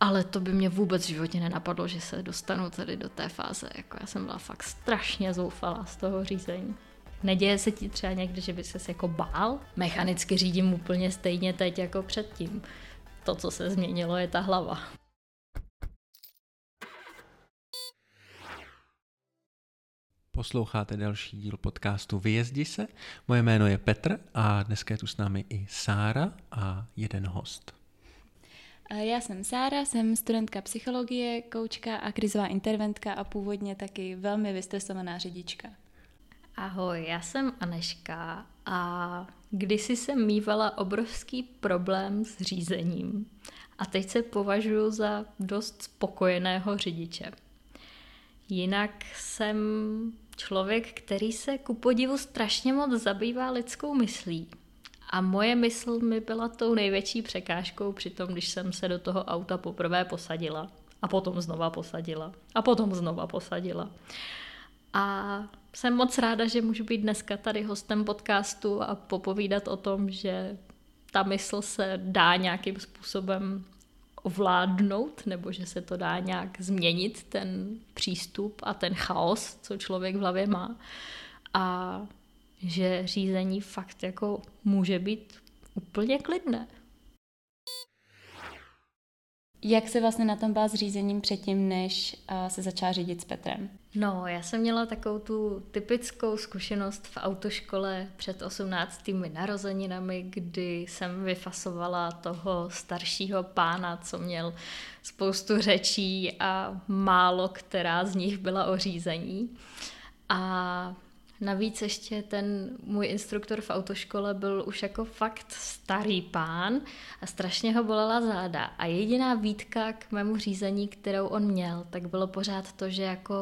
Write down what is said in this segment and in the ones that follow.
ale to by mě vůbec v životě nenapadlo, že se dostanu tady do té fáze. Jako já jsem byla fakt strašně zoufalá z toho řízení. Neděje se ti třeba někdy, že by ses jako bál? Mechanicky řídím úplně stejně teď jako předtím. To, co se změnilo, je ta hlava. Posloucháte další díl podcastu Vyjezdi se. Moje jméno je Petr a dneska je tu s námi i Sára a jeden host. Já jsem Sára, jsem studentka psychologie, koučka a krizová interventka a původně taky velmi vystresovaná řidička. Ahoj, já jsem Aneška a kdysi jsem mývala obrovský problém s řízením a teď se považuji za dost spokojeného řidiče. Jinak jsem člověk, který se ku podivu strašně moc zabývá lidskou myslí. A moje mysl mi byla tou největší překážkou při tom, když jsem se do toho auta poprvé posadila. A potom znova posadila. A potom znova posadila. A jsem moc ráda, že můžu být dneska tady hostem podcastu a popovídat o tom, že ta mysl se dá nějakým způsobem ovládnout, nebo že se to dá nějak změnit, ten přístup a ten chaos, co člověk v hlavě má. A že řízení fakt jako může být úplně klidné. Jak se vlastně na tom byla s řízením předtím, než se začala řídit s Petrem? No, já jsem měla takovou tu typickou zkušenost v autoškole před 18. narozeninami, kdy jsem vyfasovala toho staršího pána, co měl spoustu řečí a málo která z nich byla o řízení. A Navíc ještě ten můj instruktor v autoškole byl už jako fakt starý pán a strašně ho bolela záda. A jediná výtka k mému řízení, kterou on měl, tak bylo pořád to, že jako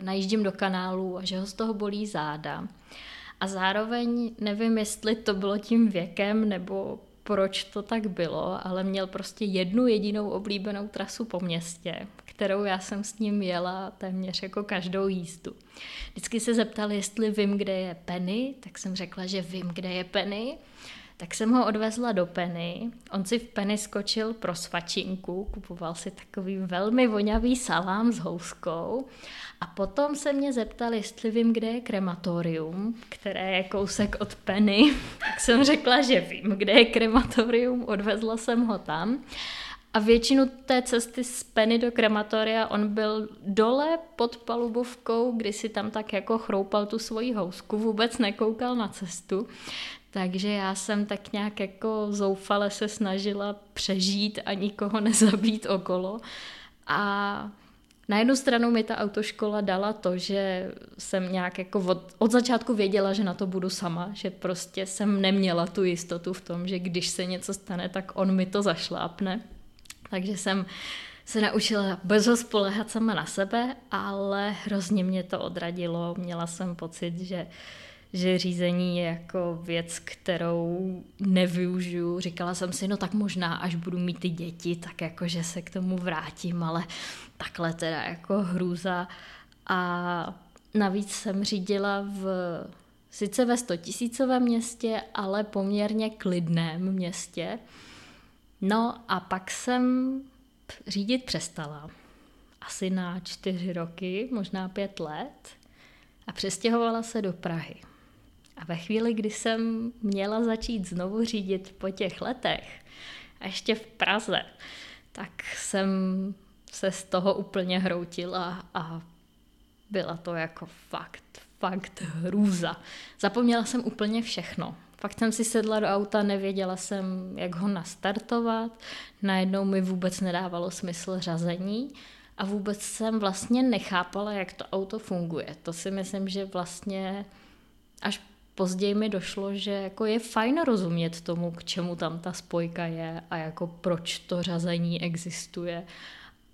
najíždím do kanálu a že ho z toho bolí záda. A zároveň nevím, jestli to bylo tím věkem nebo proč to tak bylo, ale měl prostě jednu jedinou oblíbenou trasu po městě, kterou já jsem s ním jela téměř jako každou jízdu. Vždycky se zeptal, jestli vím, kde je Penny, tak jsem řekla, že vím, kde je Penny. Tak jsem ho odvezla do Penny. On si v Penny skočil pro svačinku, kupoval si takový velmi vonavý salám s houskou a potom se mě zeptal, jestli vím, kde je krematorium, které je kousek od Penny. Tak jsem řekla, že vím, kde je krematorium, odvezla jsem ho tam. A většinu té cesty z Penny do krematoria on byl dole pod palubovkou, kdy si tam tak jako chroupal tu svoji housku, vůbec nekoukal na cestu. Takže já jsem tak nějak jako zoufale se snažila přežít a nikoho nezabít okolo. A na jednu stranu mi ta autoškola dala to, že jsem nějak jako od, od začátku věděla, že na to budu sama, že prostě jsem neměla tu jistotu v tom, že když se něco stane, tak on mi to zašlápne. Takže jsem se naučila bez spolehat sama na sebe, ale hrozně mě to odradilo. Měla jsem pocit, že že řízení je jako věc, kterou nevyužiju. Říkala jsem si, no tak možná, až budu mít ty děti, tak jako, že se k tomu vrátím, ale takhle teda jako hrůza. A navíc jsem řídila v sice ve 100 tisícovém městě, ale poměrně klidném městě. No a pak jsem řídit přestala. Asi na čtyři roky, možná pět let. A přestěhovala se do Prahy. A ve chvíli, kdy jsem měla začít znovu řídit po těch letech, a ještě v Praze, tak jsem se z toho úplně hroutila a byla to jako fakt, fakt hrůza. Zapomněla jsem úplně všechno. Fakt jsem si sedla do auta, nevěděla jsem, jak ho nastartovat, najednou mi vůbec nedávalo smysl řazení a vůbec jsem vlastně nechápala, jak to auto funguje. To si myslím, že vlastně až později mi došlo, že jako je fajn rozumět tomu, k čemu tam ta spojka je a jako proč to řazení existuje.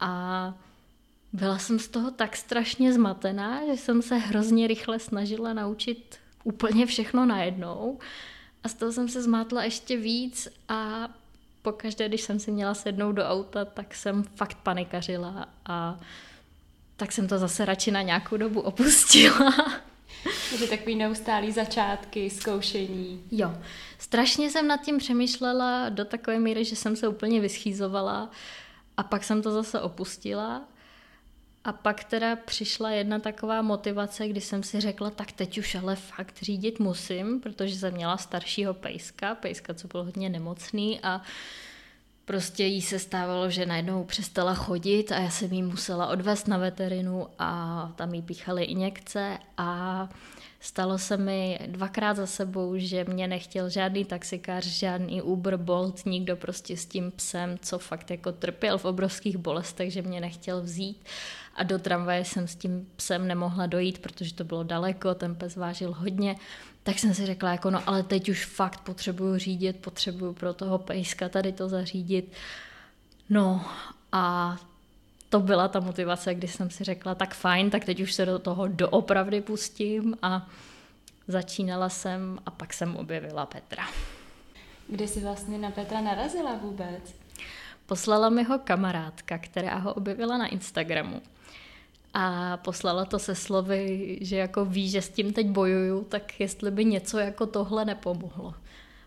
A byla jsem z toho tak strašně zmatená, že jsem se hrozně rychle snažila naučit úplně všechno najednou. A z toho jsem se zmátla ještě víc a pokaždé, když jsem si měla sednout do auta, tak jsem fakt panikařila a tak jsem to zase radši na nějakou dobu opustila. Takže takový neustálý začátky, zkoušení. Jo. Strašně jsem nad tím přemýšlela do takové míry, že jsem se úplně vyschýzovala A pak jsem to zase opustila a pak teda přišla jedna taková motivace, kdy jsem si řekla, tak teď už ale fakt řídit musím, protože jsem měla staršího pejska, pejska, co byl hodně nemocný a prostě jí se stávalo, že najednou přestala chodit a já jsem jí musela odvést na veterinu a tam jí píchaly injekce a stalo se mi dvakrát za sebou, že mě nechtěl žádný taxikář, žádný Uber, Bolt, nikdo prostě s tím psem, co fakt jako trpěl v obrovských bolestech, že mě nechtěl vzít a do tramvaje jsem s tím psem nemohla dojít, protože to bylo daleko, ten pes vážil hodně, tak jsem si řekla, jako no ale teď už fakt potřebuju řídit, potřebuju pro toho pejska tady to zařídit. No a to byla ta motivace, kdy jsem si řekla, tak fajn, tak teď už se do toho doopravdy pustím a začínala jsem a pak jsem objevila Petra. Kde jsi vlastně na Petra narazila vůbec? Poslala mi ho kamarádka, která ho objevila na Instagramu a poslala to se slovy, že jako ví, že s tím teď bojuju, tak jestli by něco jako tohle nepomohlo.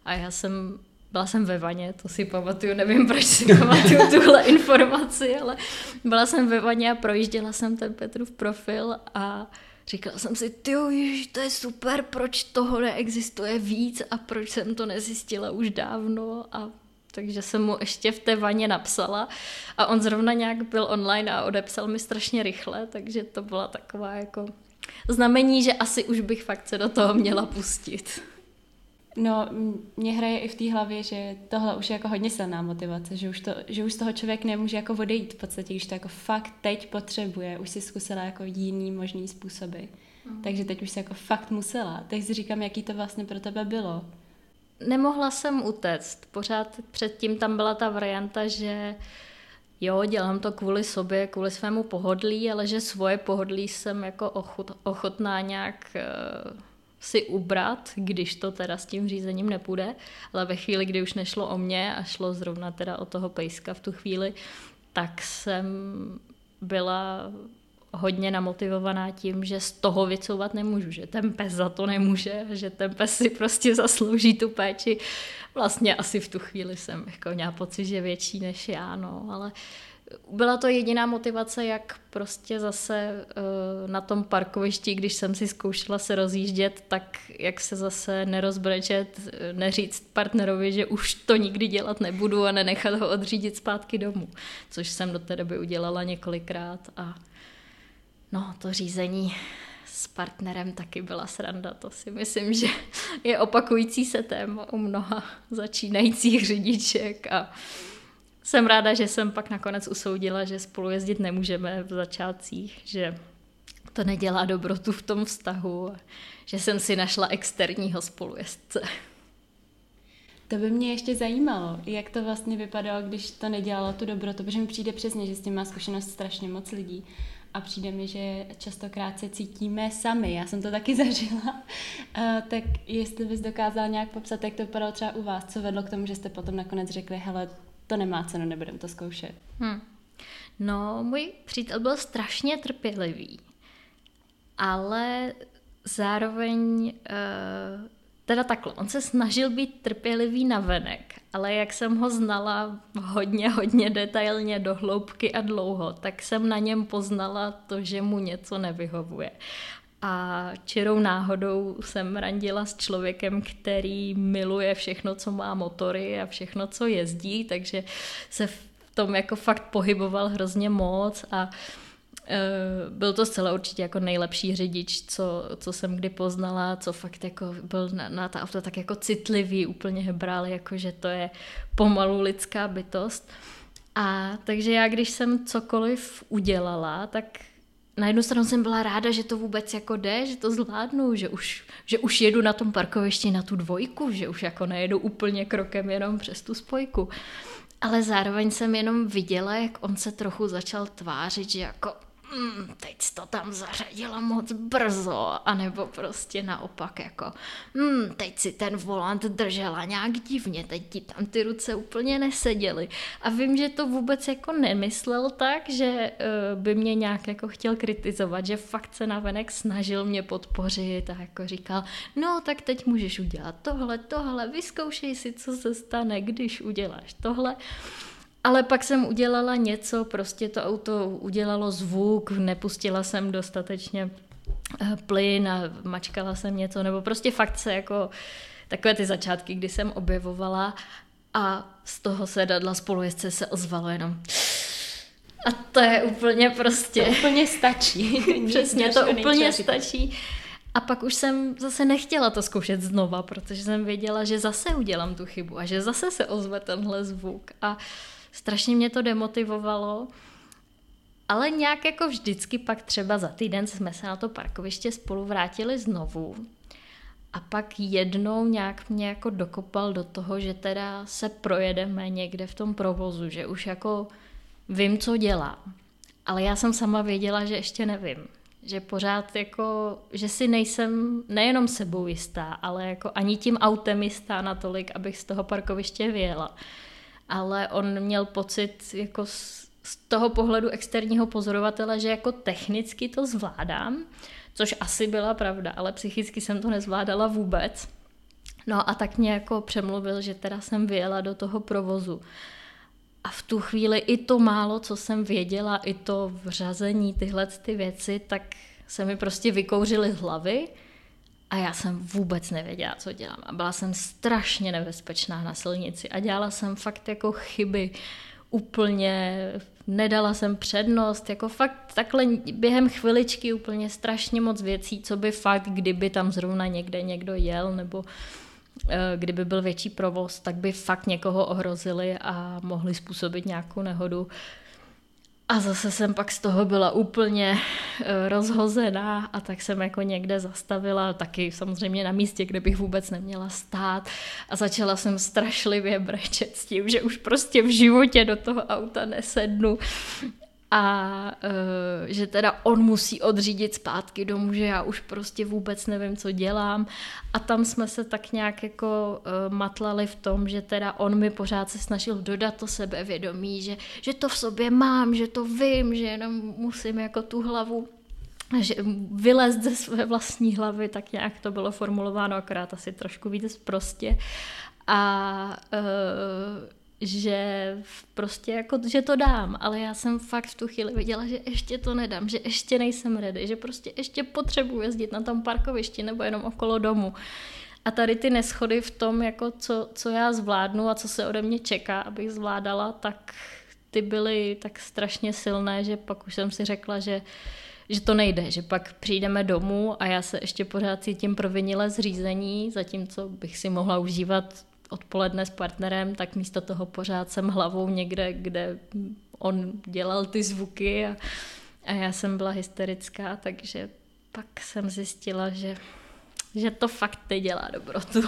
A já jsem, byla jsem ve vaně, to si pamatuju, nevím, proč si pamatuju tuhle informaci, ale byla jsem ve vaně a projížděla jsem ten Petrův profil a říkala jsem si, ty to je super, proč toho neexistuje víc a proč jsem to nezjistila už dávno a takže jsem mu ještě v té vaně napsala a on zrovna nějak byl online a odepsal mi strašně rychle, takže to byla taková jako znamení, že asi už bych fakt se do toho měla pustit. No, mě hraje i v té hlavě, že tohle už je jako hodně silná motivace, že už, to, že už z toho člověk nemůže jako odejít v podstatě, když to jako fakt teď potřebuje, už si zkusila jako jiný možný způsoby. Mm. Takže teď už se jako fakt musela. Teď si říkám, jaký to vlastně pro tebe bylo nemohla jsem utéct. Pořád předtím tam byla ta varianta, že jo, dělám to kvůli sobě, kvůli svému pohodlí, ale že svoje pohodlí jsem jako ochot, ochotná nějak uh, si ubrat, když to teda s tím řízením nepůjde, ale ve chvíli, kdy už nešlo o mě a šlo zrovna teda o toho pejska v tu chvíli, tak jsem byla hodně namotivovaná tím, že z toho vycouvat nemůžu, že ten pes za to nemůže, že ten pes si prostě zaslouží tu péči. Vlastně asi v tu chvíli jsem jako měla pocit, že větší než já, no, ale byla to jediná motivace, jak prostě zase uh, na tom parkovišti, když jsem si zkoušela se rozjíždět, tak jak se zase nerozbrečet, neříct partnerovi, že už to nikdy dělat nebudu a nenechat ho odřídit zpátky domů, což jsem do té doby udělala několikrát a No, to řízení s partnerem taky byla sranda, to si myslím, že je opakující se téma u mnoha začínajících řidiček a jsem ráda, že jsem pak nakonec usoudila, že spolu jezdit nemůžeme v začátcích, že to nedělá dobrotu v tom vztahu, že jsem si našla externího spolujezdce. To by mě ještě zajímalo, jak to vlastně vypadalo, když to nedělalo tu dobrotu, protože mi přijde přesně, že s tím má zkušenost strašně moc lidí a přijde mi, že častokrát se cítíme sami. Já jsem to taky zažila. Uh, tak jestli bys dokázal nějak popsat, jak to vypadalo třeba u vás, co vedlo k tomu, že jste potom nakonec řekli, hele, to nemá cenu, nebudem to zkoušet. Hmm. No, můj přítel byl strašně trpělivý, ale zároveň uh, Teda takhle, on se snažil být trpělivý na venek, ale jak jsem ho znala hodně, hodně detailně do hloubky a dlouho, tak jsem na něm poznala to, že mu něco nevyhovuje. A čirou náhodou jsem randila s člověkem, který miluje všechno, co má motory a všechno, co jezdí, takže se v tom jako fakt pohyboval hrozně moc a uh, byl to zcela určitě jako nejlepší řidič, co, co jsem kdy poznala, co fakt jako byl na, na ta auto tak jako citlivý, úplně hebral, jako že to je pomalu lidská bytost. A takže já, když jsem cokoliv udělala, tak na jednu stranu jsem byla ráda, že to vůbec jako jde, že to zvládnu, že už, že už jedu na tom parkovišti na tu dvojku, že už jako nejedu úplně krokem jenom přes tu spojku. Ale zároveň jsem jenom viděla, jak on se trochu začal tvářit, že jako mm, teď jsi to tam zařadila moc brzo, anebo prostě naopak jako, mm, teď si ten volant držela nějak divně, teď ti tam ty ruce úplně neseděly. A vím, že to vůbec jako nemyslel tak, že uh, by mě nějak jako chtěl kritizovat, že fakt se navenek snažil mě podpořit a jako říkal, no tak teď můžeš udělat tohle, tohle, vyzkoušej si, co se stane, když uděláš tohle. Ale pak jsem udělala něco, prostě to auto udělalo zvuk, nepustila jsem dostatečně eh, plyn a mačkala jsem něco, nebo prostě fakt se jako takové ty začátky, kdy jsem objevovala a z toho sedadla spolujezdce se ozvalo jenom a to je úplně prostě... To úplně stačí. Přesně, to úplně stačí. A pak už jsem zase nechtěla to zkoušet znova, protože jsem věděla, že zase udělám tu chybu a že zase se ozve tenhle zvuk. A strašně mě to demotivovalo. Ale nějak jako vždycky pak třeba za týden jsme se na to parkoviště spolu vrátili znovu. A pak jednou nějak mě jako dokopal do toho, že teda se projedeme někde v tom provozu, že už jako vím, co dělám. Ale já jsem sama věděla, že ještě nevím. Že pořád jako, že si nejsem nejenom sebou jistá, ale jako ani tím autem jistá natolik, abych z toho parkoviště vyjela. Ale on měl pocit jako z, z toho pohledu externího pozorovatele, že jako technicky to zvládám, což asi byla pravda, ale psychicky jsem to nezvládala vůbec. No a tak mě jako přemluvil, že teda jsem vyjela do toho provozu. A v tu chvíli i to málo, co jsem věděla, i to vřazení, tyhle ty věci, tak se mi prostě vykouřily z hlavy a já jsem vůbec nevěděla, co dělám. A byla jsem strašně nebezpečná na silnici a dělala jsem fakt jako chyby. Úplně nedala jsem přednost, jako fakt takhle během chviličky úplně strašně moc věcí, co by fakt, kdyby tam zrovna někde někdo jel nebo Eh, kdyby byl větší provoz, tak by fakt někoho ohrozili a mohli způsobit nějakou nehodu. A zase jsem pak z toho byla úplně eh, rozhozená a tak jsem jako někde zastavila, taky samozřejmě na místě, kde bych vůbec neměla stát. A začala jsem strašlivě brečet s tím, že už prostě v životě do toho auta nesednu a uh, že teda on musí odřídit zpátky domů, že já už prostě vůbec nevím, co dělám a tam jsme se tak nějak jako uh, matlali v tom, že teda on mi pořád se snažil dodat to sebevědomí, že, že to v sobě mám, že to vím, že jenom musím jako tu hlavu že vylézt ze své vlastní hlavy, tak nějak to bylo formulováno, akorát asi trošku víc prostě. A uh, že prostě jako, že to dám, ale já jsem fakt v tu chvíli viděla, že ještě to nedám, že ještě nejsem ready, že prostě ještě potřebuji jezdit na tom parkovišti nebo jenom okolo domu. A tady ty neschody v tom, jako co, co já zvládnu a co se ode mě čeká, abych zvládala, tak ty byly tak strašně silné, že pak už jsem si řekla, že že to nejde, že pak přijdeme domů a já se ještě pořád cítím provinile zřízení, zatímco bych si mohla užívat odpoledne s partnerem, tak místo toho pořád jsem hlavou někde, kde on dělal ty zvuky a, a já jsem byla hysterická, takže pak jsem zjistila, že, že to fakt nedělá dobrotu.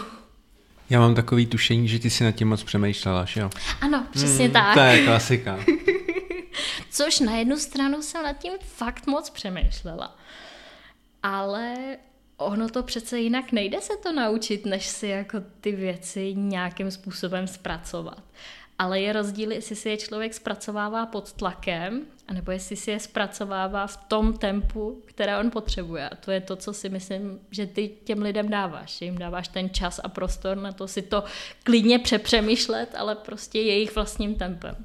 Já mám takový tušení, že ty si nad tím moc přemýšlela, že jo? Ano, přesně hmm, tak. To je klasika. Což na jednu stranu jsem nad tím fakt moc přemýšlela. Ale ono to přece jinak nejde se to naučit, než si jako ty věci nějakým způsobem zpracovat. Ale je rozdíl, jestli si je člověk zpracovává pod tlakem, anebo jestli si je zpracovává v tom tempu, které on potřebuje. A to je to, co si myslím, že ty těm lidem dáváš. Že jim dáváš ten čas a prostor na to si to klidně přepřemýšlet, ale prostě jejich vlastním tempem.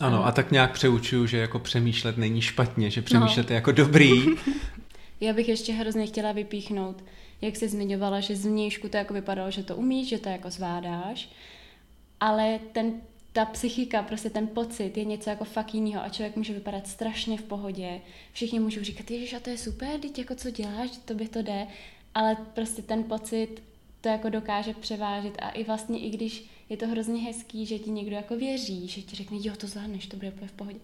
Ano, a tak nějak přeučuju, že jako přemýšlet není špatně, že přemýšlet no. je jako dobrý Já bych ještě hrozně chtěla vypíchnout, jak jsi zmiňovala, že z vnějšku to jako vypadalo, že to umíš, že to jako zvládáš, ale ten, ta psychika, prostě ten pocit je něco jako fakt jiného a člověk může vypadat strašně v pohodě. Všichni můžou říkat, ježiš, a to je super, teď jako co děláš, to by to jde, ale prostě ten pocit to jako dokáže převážit a i vlastně i když je to hrozně hezký, že ti někdo jako věří, že ti řekne, jo, to zvládneš, to bude v pohodě,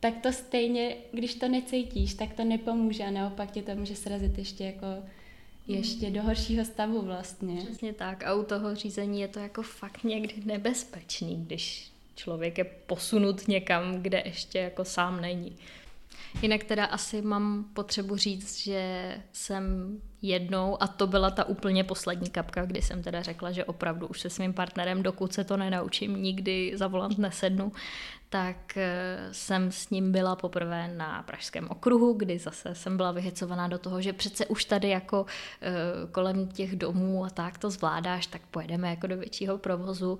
tak to stejně, když to necítíš, tak to nepomůže a naopak tě to může srazit ještě jako ještě do horšího stavu vlastně. Přesně tak a u toho řízení je to jako fakt někdy nebezpečný, když člověk je posunut někam, kde ještě jako sám není. Jinak teda asi mám potřebu říct, že jsem jednou, a to byla ta úplně poslední kapka, kdy jsem teda řekla, že opravdu už se svým partnerem, dokud se to nenaučím, nikdy za volant nesednu, tak eh, jsem s ním byla poprvé na Pražském okruhu, kdy zase jsem byla vyhecovaná do toho, že přece už tady jako eh, kolem těch domů a tak to zvládáš, tak pojedeme jako do většího provozu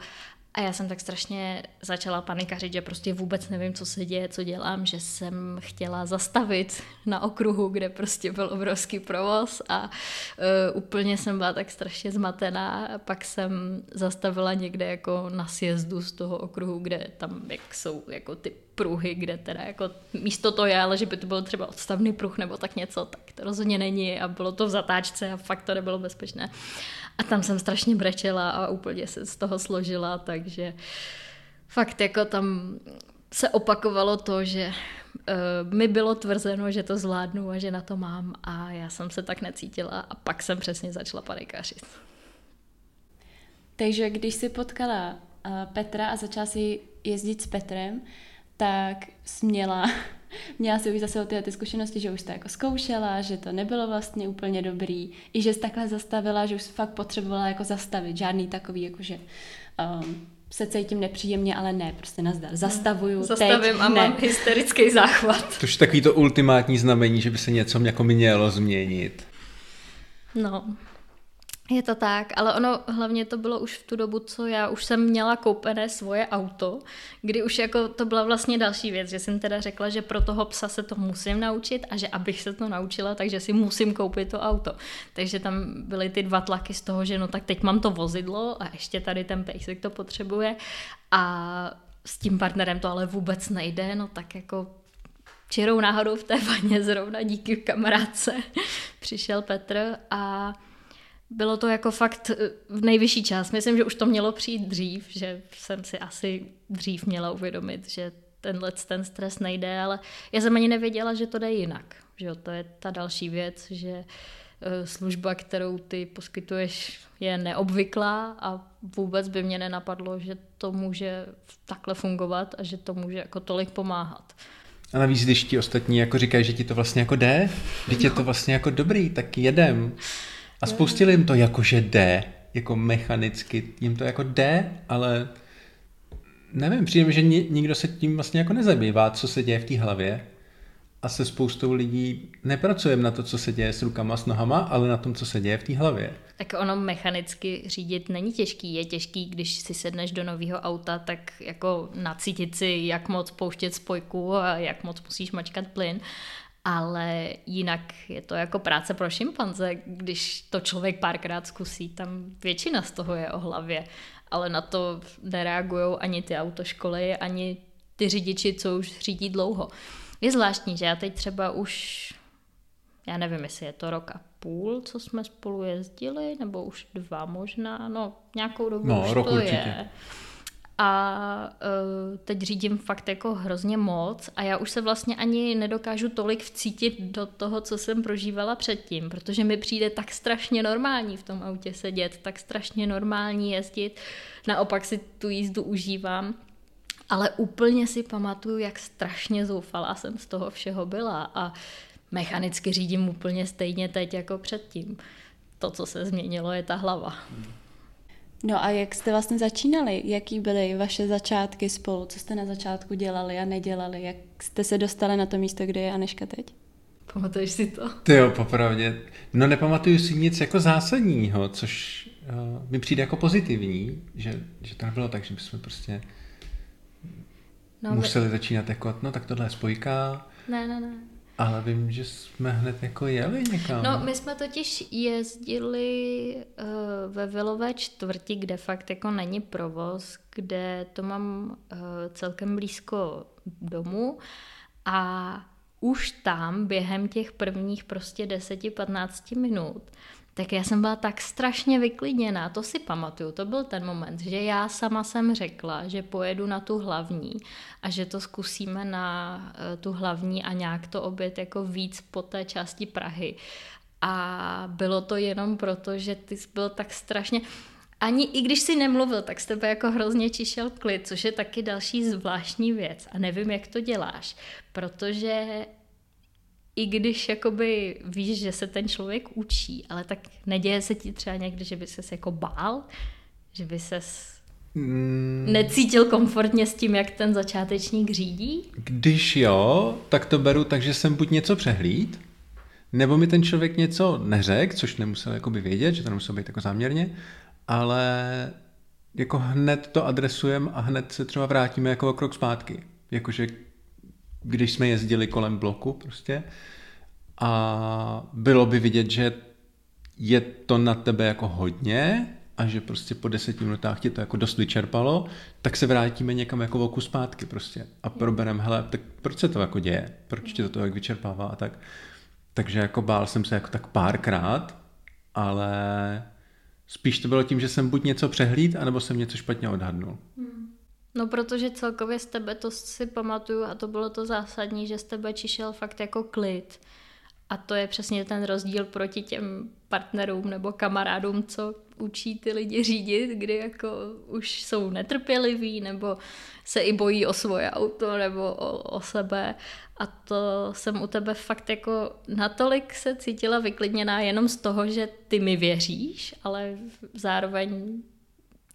A já jsem tak strašně začala panikařit, že prostě vůbec nevím, co se děje, co dělám, že jsem chtěla zastavit na okruhu, kde prostě byl obrovský provoz a uh, úplně jsem byla tak strašně zmatená. Pak jsem zastavila někde jako na sjezdu z toho okruhu, kde tam jak jsou jako ty pruhy, kde teda jako místo to je, ale že by to bylo třeba odstavný pruh nebo tak něco, tak to rozhodně není a bylo to v zatáčce a fakt to nebylo bezpečné. A tam jsem strašně brečela a úplně se z toho složila, takže fakt jako tam se opakovalo to, že uh, mi bylo tvrzeno, že to zvládnu a že na to mám a já jsem se tak necítila a pak jsem přesně začala panikařit. Takže když si potkala uh, Petra a začala si jezdit s Petrem, tak směla, měla si už zase tyhle ty zkušenosti, že už to jako zkoušela, že to nebylo vlastně úplně dobrý, i že jsi takhle zastavila, že už fakt potřebovala jako zastavit, žádný takový jako, že um, se cítím nepříjemně, ale ne, prostě nazdar. Zastavuju Zastavím teď, a ne. mám hysterický záchvat. To je takový to ultimátní znamení, že by se něco jako mělo změnit. No, je to tak, ale ono hlavně to bylo už v tu dobu, co já už jsem měla koupené svoje auto, kdy už jako to byla vlastně další věc, že jsem teda řekla, že pro toho psa se to musím naučit a že abych se to naučila, takže si musím koupit to auto. Takže tam byly ty dva tlaky z toho, že no tak teď mám to vozidlo a ještě tady ten pejsek to potřebuje a s tím partnerem to ale vůbec nejde, no tak jako čirou náhodou v té vaně zrovna díky kamarádce přišel Petr a bylo to jako fakt eh, v nejvyšší čas. Myslím, že už to mělo přijít dřív, že jsem si asi dřív měla uvědomit, že tenhle ten stres nejde, ale já jsem ani nevěděla, že to jde jinak. Že jo, to je ta další věc, že eh, služba, kterou ty poskytuješ, je neobvyklá a vůbec by mě nenapadlo, že to může takhle fungovat a že to může jako tolik pomáhat. A navíc, když ti ostatní jako říkají, že ti to vlastně jako jde, když je to vlastně jako dobrý, tak jedem. A spoustě lidem to jakože jde, jako mechanicky, jim to jako jde, ale nevím, přijde mi, že ni, nikdo se tím vlastně jako nezabývá, co se děje v té hlavě. A se spoustou lidí nepracujeme na to, co se děje s rukama, s nohama, ale na tom, co se děje v té hlavě. Tak ono mechanicky řídit není těžký. Je těžký, když si sedneš do nového auta, tak jako nacítit si, jak moc pouštět spojku a jak moc musíš mačkat plyn ale jinak je to jako práce pro šimpanze, když to člověk párkrát zkusí, tam většina z toho je o hlavě, ale na to nereagují ani ty autoškoly, ani ty řidiči, co už řídí dlouho. Je zvláštní, že já teď třeba už, já nevím, jestli je to rok a půl, co jsme spolu jezdili, nebo už dva možná, no nějakou dobu no, už rok to určitě. je a uh, teď řídím fakt jako hrozně moc a já už se vlastně ani nedokážu tolik vcítit do toho, co jsem prožívala předtím, protože mi přijde tak strašně normální v tom autě sedět, tak strašně normální jezdit, naopak si tu jízdu užívám, ale úplně si pamatuju, jak strašně zoufalá jsem z toho všeho byla a mechanicky řídím úplně stejně teď jako předtím. To, co se změnilo, je ta hlava. No a jak jste vlastně začínali? Jaký byly vaše začátky spolu? Co jste na začátku dělali a nedělali? Jak jste se dostali na to místo, kde je Aneška teď? Pamatuješ si to? Ty jo, popravdě. No nepamatuju si nic jako zásadního, což uh, mi přijde jako pozitivní, že, že to nebylo tak, že bychom prostě no, museli my... začínat jako, no tak tohle je spojka. Ne, ne, ne. Ale vím, že jsme hned jako jeli někam. No, my jsme totiž jezdili uh, ve Vilové čtvrti, kde fakt jako není provoz, kde to mám uh, celkem blízko domu a už tam během těch prvních prostě 10-15 minut tak já jsem byla tak strašně vyklidněná, to si pamatuju, to byl ten moment, že já sama jsem řekla, že pojedu na tu hlavní a že to zkusíme na uh, tu hlavní a nějak to obět jako víc po té části Prahy. A bylo to jenom proto, že ty jsi byl tak strašně, ani i když si nemluvil, tak z tebe jako hrozně čišel klid, což je taky další zvláštní věc a nevím, jak to děláš, protože i když jakoby víš, že se ten člověk učí, ale tak neděje se ti třeba někdy, že by ses jako bál, že by ses mm. necítil komfortně s tím, jak ten začátečník řídí? Když jo, tak to beru tak, že jsem buď něco přehlíd, nebo mi ten člověk něco neřekl, což nemusel jakoby vědět, že to nemuselo být jako záměrně, ale jako hned to adresujeme a hned se třeba vrátíme jako o krok zpátky. Jakože když jsme jezdili kolem bloku prostě a bylo by vidět, že je to na tebe jako hodně a že prostě po deseti minutách ti to jako dost vyčerpalo, tak se vrátíme někam jako oku zpátky prostě a probereme, hele, tak proč se to jako děje, proč tě to, to jak vyčerpává a tak. Takže jako bál jsem se jako tak párkrát, ale spíš to bylo tím, že jsem buď něco přehlíd, anebo jsem něco špatně odhadnul. Hmm. No protože celkově z tebe to si pamatuju a to bylo to zásadní, že z tebe čišel fakt jako klid. A to je přesně ten rozdíl proti těm partnerům nebo kamarádům, co učí ty lidi řídit, kdy jako už jsou netrpěliví nebo se i bojí o svoje auto nebo o, o sebe. A to jsem u tebe fakt jako natolik se cítila vyklidněná jenom z toho, že ty mi věříš, ale zároveň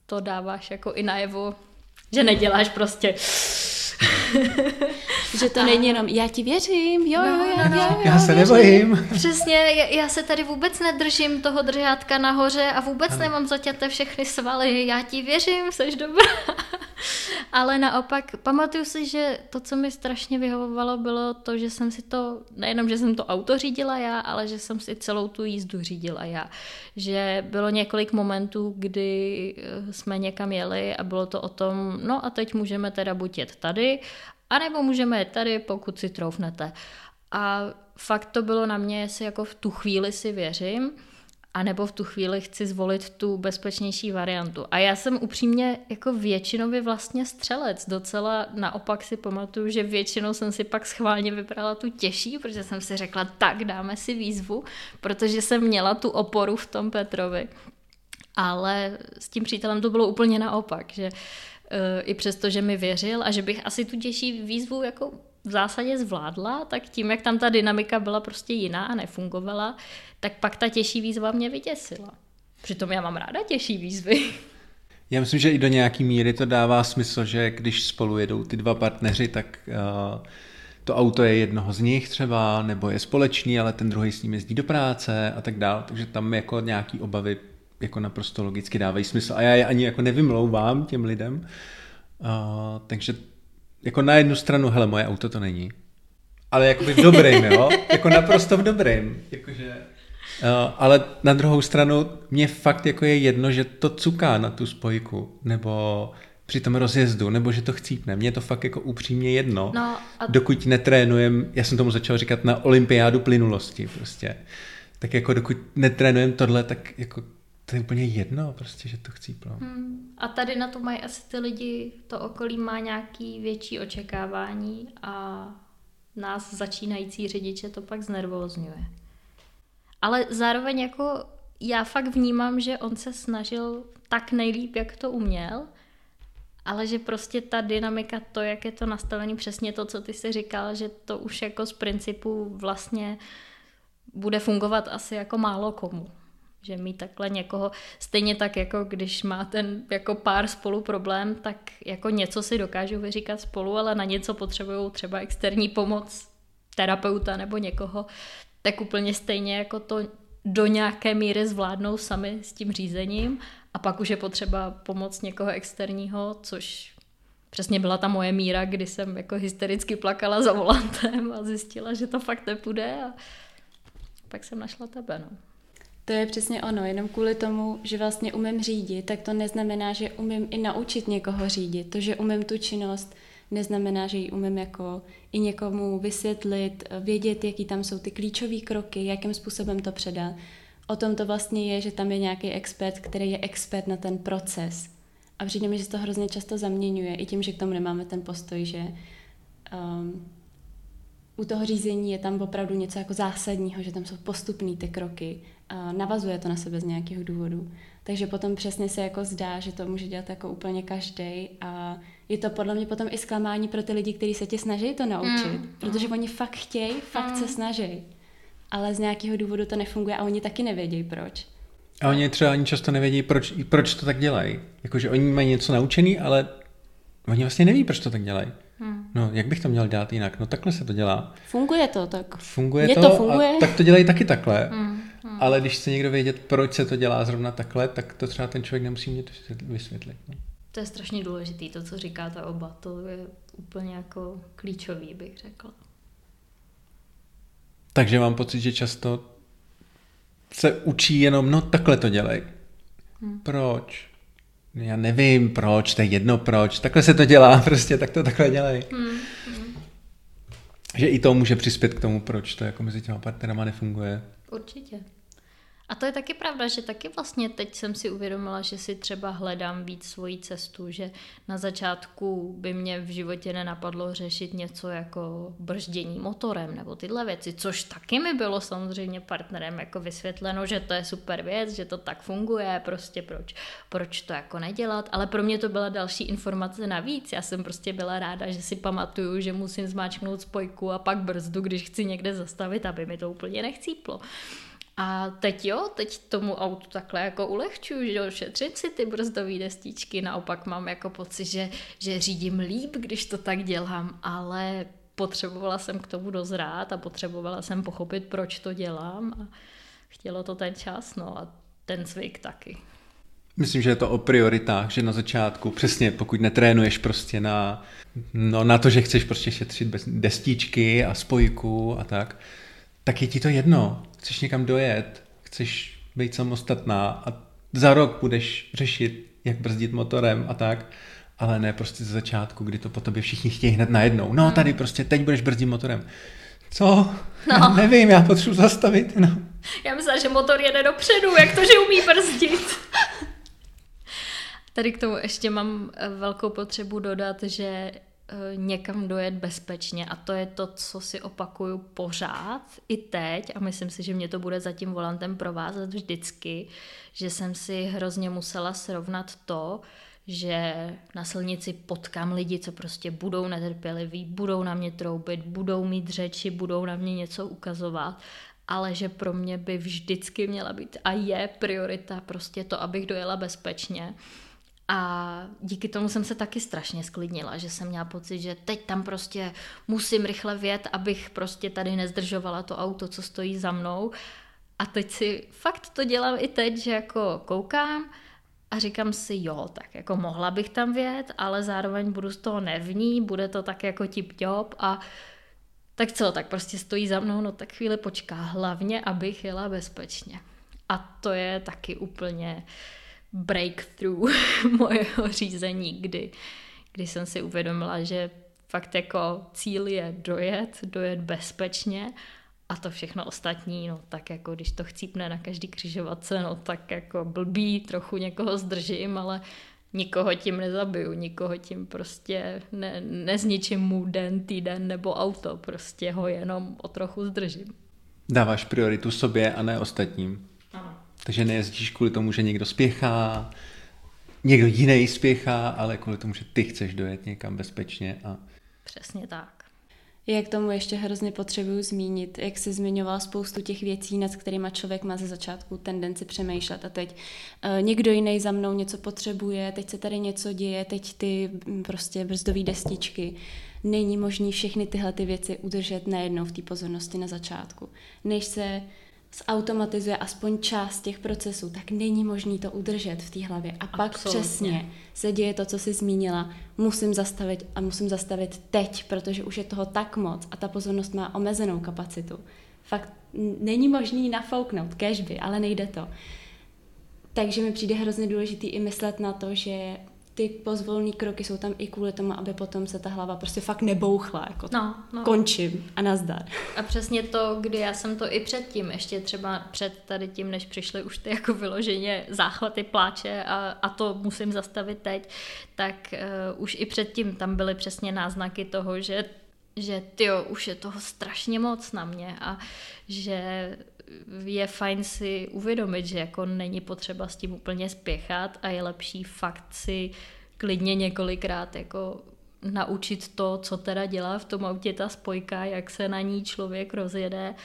to dáváš jako i najevo, že neděláš prostě že to a... není jenom já ti věřím, jo, no, jo, já, no, no. já, já se nebojím. Přesně, já, já se tady vůbec nedržím toho držátka nahoře a vůbec ano. nemám zaťaté všechny svaly, já ti věřím, jsi dobrá. Ale naopak, pamatuju si, že to, co mi strašně vyhovovalo, bylo to, že jsem si to, nejenom, že jsem to auto řídila já, ale že jsem si celou tu jízdu řídila já. Že bylo několik momentů, kdy eh, jsme někam jeli a bylo to o tom, no a teď můžeme teda buď jet tady, anebo můžeme jet tady, pokud si troufnete. A fakt to bylo na mě, jestli jako v tu chvíli si věřím, a nebo v tu chvíli chci zvolit tu bezpečnější variantu. A já jsem upřímně jako většinově vlastně střelec. Docela naopak si pamatuju, že většinou jsem si pak schválně vybrala tu těžší, protože jsem si řekla, tak dáme si výzvu, protože jsem měla tu oporu v tom Petrovi. Ale s tím přítelem to bylo úplně naopak, že uh, i přesto, že mi věřil a že bych asi tu těžší výzvu jako v zásadě zvládla, tak tím, jak tam ta dynamika byla prostě jiná a nefungovala, tak pak ta těžší výzva mě vyděsila. Přitom já mám ráda těžší výzvy. Já myslím, že i do nějaký míry to dává smysl, že když spolu jedou ty dva partneři, tak uh, to auto je jednoho z nich třeba, nebo je společný, ale ten druhý s ním jezdí do práce a tak dále. Takže tam jako nějaký obavy jako naprosto logicky dávají smysl. A já je ani jako nevymlouvám těm lidem. Uh, takže jako na jednu stranu, hele, moje auto to není. Ale jakoby v dobrým, jo? jako naprosto v dobrým. Jakože, uh, ale na druhou stranu, mě fakt jako je jedno, že to cuká na tu spojku, nebo při tom rozjezdu, nebo že to chcípne. Mně je to fakt jako upřímně jedno. No a... Dokud netrénujem, já jsem tomu začal říkat na olympiádu plynulosti prostě. Tak jako dokud netrénujem tohle, tak jako to je úplně jedno, prostě, že to chcíplo. Hmm. A tady na to mají asi ty lidi, to okolí má nějaký větší očekávání a nás začínající řidiče to pak znervózňuje. Ale zároveň jako já fakt vnímám, že on se snažil tak nejlíp, jak to uměl, ale že prostě ta dynamika, to, jak je to nastavený, přesně to, co ty si říkal, že to už jako z principu vlastně bude fungovat asi jako málo komu. Že mít takhle někoho, stejně tak jako když má ten jako pár spolu problém, tak jako něco si dokážou vyříkat spolu, ale na něco potřebují třeba externí pomoc terapeuta nebo někoho, tak úplně stejně jako to do nějaké míry zvládnou sami s tím řízením a pak už je potřeba pomoc někoho externího, což přesně byla ta moje míra, kdy jsem jako hystericky plakala za volantem a zjistila, že to fakt nepůjde a pak jsem našla tebe. No. To je přesně ono, jenom kvůli tomu, že vlastně umím řídit, tak to neznamená, že umím i naučit někoho řídit. To, že umím tu činnost, neznamená, že ji umím jako i někomu vysvětlit, vědět, jaký tam jsou ty klíčové kroky, jakým způsobem to předat. O tom to vlastně je, že tam je nějaký expert, který je expert na ten proces. A přijde mi, že se to hrozně často zaměňuje, i tím, že k tomu nemáme ten postoj, že um, u toho řízení je tam opravdu něco jako zásadního, že tam jsou postupné ty kroky navazuje to na sebe z nějakého důvodu. Takže potom přesně se jako zdá, že to může dělat jako úplně každý a je to podle mě potom i zklamání pro ty lidi, kteří se tě snaží to naučit, mm. protože oni fakt chtějí, fakt mm. se snaží, ale z nějakého důvodu to nefunguje a oni taky nevědějí proč. A oni třeba ani často nevědí, proč, proč to tak dělají. Jakože oni mají něco naučený, ale oni vlastně neví, proč to tak dělají. Hmm. No, jak bych to měl dělat jinak? No takhle se to dělá. Funguje to tak. Funguje to, to funguje. A tak to dělají taky takhle. Hmm. Ale když chce někdo vědět, proč se to dělá zrovna takhle, tak to třeba ten člověk nemusí mě to vysvětlit. No. To je strašně důležitý, to, co říkáte oba, to je úplně jako klíčový, bych řekla. Takže mám pocit, že často se učí jenom, no takhle to dělej. Hmm. Proč? Já nevím proč, to je jedno proč, takhle se to dělá, prostě tak to takhle dělej. Hmm. Hmm. Že i to může přispět k tomu, proč to jako mezi těma partnerama nefunguje. Určitě. A to je taky pravda, že taky vlastně teď jsem si uvědomila, že si třeba hledám víc svoji cestu, že na začátku by mě v životě nenapadlo řešit něco jako brždění motorem nebo tyhle věci, což taky mi bylo samozřejmě partnerem jako vysvětleno, že to je super věc, že to tak funguje, prostě proč, proč to jako nedělat, ale pro mě to byla další informace navíc. Já jsem prostě byla ráda, že si pamatuju, že musím zmáčknout spojku a pak brzdu, když chci někde zastavit, aby mi to úplně nechcíplo. A teď jo, teď tomu autu takhle jako ulehčuju, že jo, šetřit si ty brzdové destičky, naopak mám jako pocit, že, že řídím líp, když to tak dělám, ale potřebovala jsem k tomu dozrát a potřebovala jsem pochopit, proč to dělám a chtělo to ten čas, no a ten zvyk taky. Myslím, že je to o prioritách, že na začátku, přesně pokud netrénuješ prostě na, no, na to, že chceš prostě šetřit bez destičky a spojku a tak, tak je ti to jedno. Chceš někam dojet, chceš být samostatná a za rok budeš řešit, jak brzdit motorem a tak, ale ne prostě ze začátku, kdy to po tobě všichni chtějí hned najednou. No hmm. tady prostě teď budeš brzdit motorem. Co? No. Já nevím, já potřebuji zastavit. No. Já myslím, že motor jede dopředu, jak to, že umí brzdit. Tady k tomu ještě mám eh, velkou potřebu dodat, že někam dojet bezpečně. A to je to, co si opakuju pořád i teď. A myslím si, že mě to bude za tím volantem provázet vždycky, že jsem si hrozně musela srovnat to, že na silnici potkám lidi, co prostě budou netrpěliví, budou na mě troubit, budou mít řeči, budou na mě něco ukazovat, ale že pro mě by vždycky měla být a je priorita prostě to, abych dojela bezpečně a díky tomu jsem se taky strašně sklidnila, že jsem měla pocit, že teď tam prostě musím rychle vjet, abych prostě tady nezdržovala to auto, co stojí za mnou. A teď si fakt to dělám i teď, že jako koukám a říkám si, jo, tak jako mohla bych tam vjet, ale zároveň budu z toho nevní, bude to tak jako tip job a tak co, tak prostě stojí za mnou, no tak chvíli počká, hlavně, abych jela bezpečně. A to je taky úplně uh, breakthrough mojeho řízení, kdy, kdy jsem si uvědomila, že fakt jako cíl je dojet, dojet bezpečně a to všechno ostatní, no tak jako když to chcípne na každý křižovatce, no tak jako blbý, trochu někoho zdržím, ale nikoho tím nezabiju, nikoho tím prostě ne, nezničím mu den, týden nebo auto, prostě ho jenom o trochu zdržím. Dáváš prioritu sobě a ne ostatním. Takže nejezdíš kvůli tomu, že někdo spěchá, někdo jiný spěchá, ale kvůli tomu, že ty chceš dojet někam bezpečně. A... Přesně tak. Jak tomu ještě hrozně potřebuju zmínit, jak jsi zmiňoval spoustu těch věcí, nad kterými člověk má ze začátku tendenci přemýšlet a teď uh, někdo jiný za mnou něco potřebuje, teď se tady něco děje, teď ty mm, prostě brzdové destičky. Není možné všechny tyhle ty věci udržet najednou v té pozornosti na začátku. Než se zautomatizuje aspoň část těch procesů, tak není možný to udržet v té hlavě. A pak Absolutně. přesně se děje to, co jsi zmínila. Musím zastavit a musím zastavit teď, protože už je toho tak moc a ta pozornost má omezenou kapacitu. Fakt není možný nafouknout, kežby, ale nejde to. Takže mi přijde hrozně důležitý i myslet na to, že ty pozvolné kroky jsou tam i kvůli tomu, aby potom se ta hlava prostě fakt nebouchla, jako no, no. končím a nazdar. A přesně to, kdy já jsem to i předtím, ještě třeba před tady tím, než přišly už ty jako vyloženě záchvaty pláče a, a to musím zastavit teď, tak uh, už i předtím tam byly přesně náznaky toho, že že tyjo, už je toho strašně moc na mě a že je fajn si uvědomit, že jako není potřeba s tím úplně spěchat a je lepší fakt si klidně několikrát jako naučit to, co teda dělá v tom autě ta spojka, jak se na ní člověk rozjede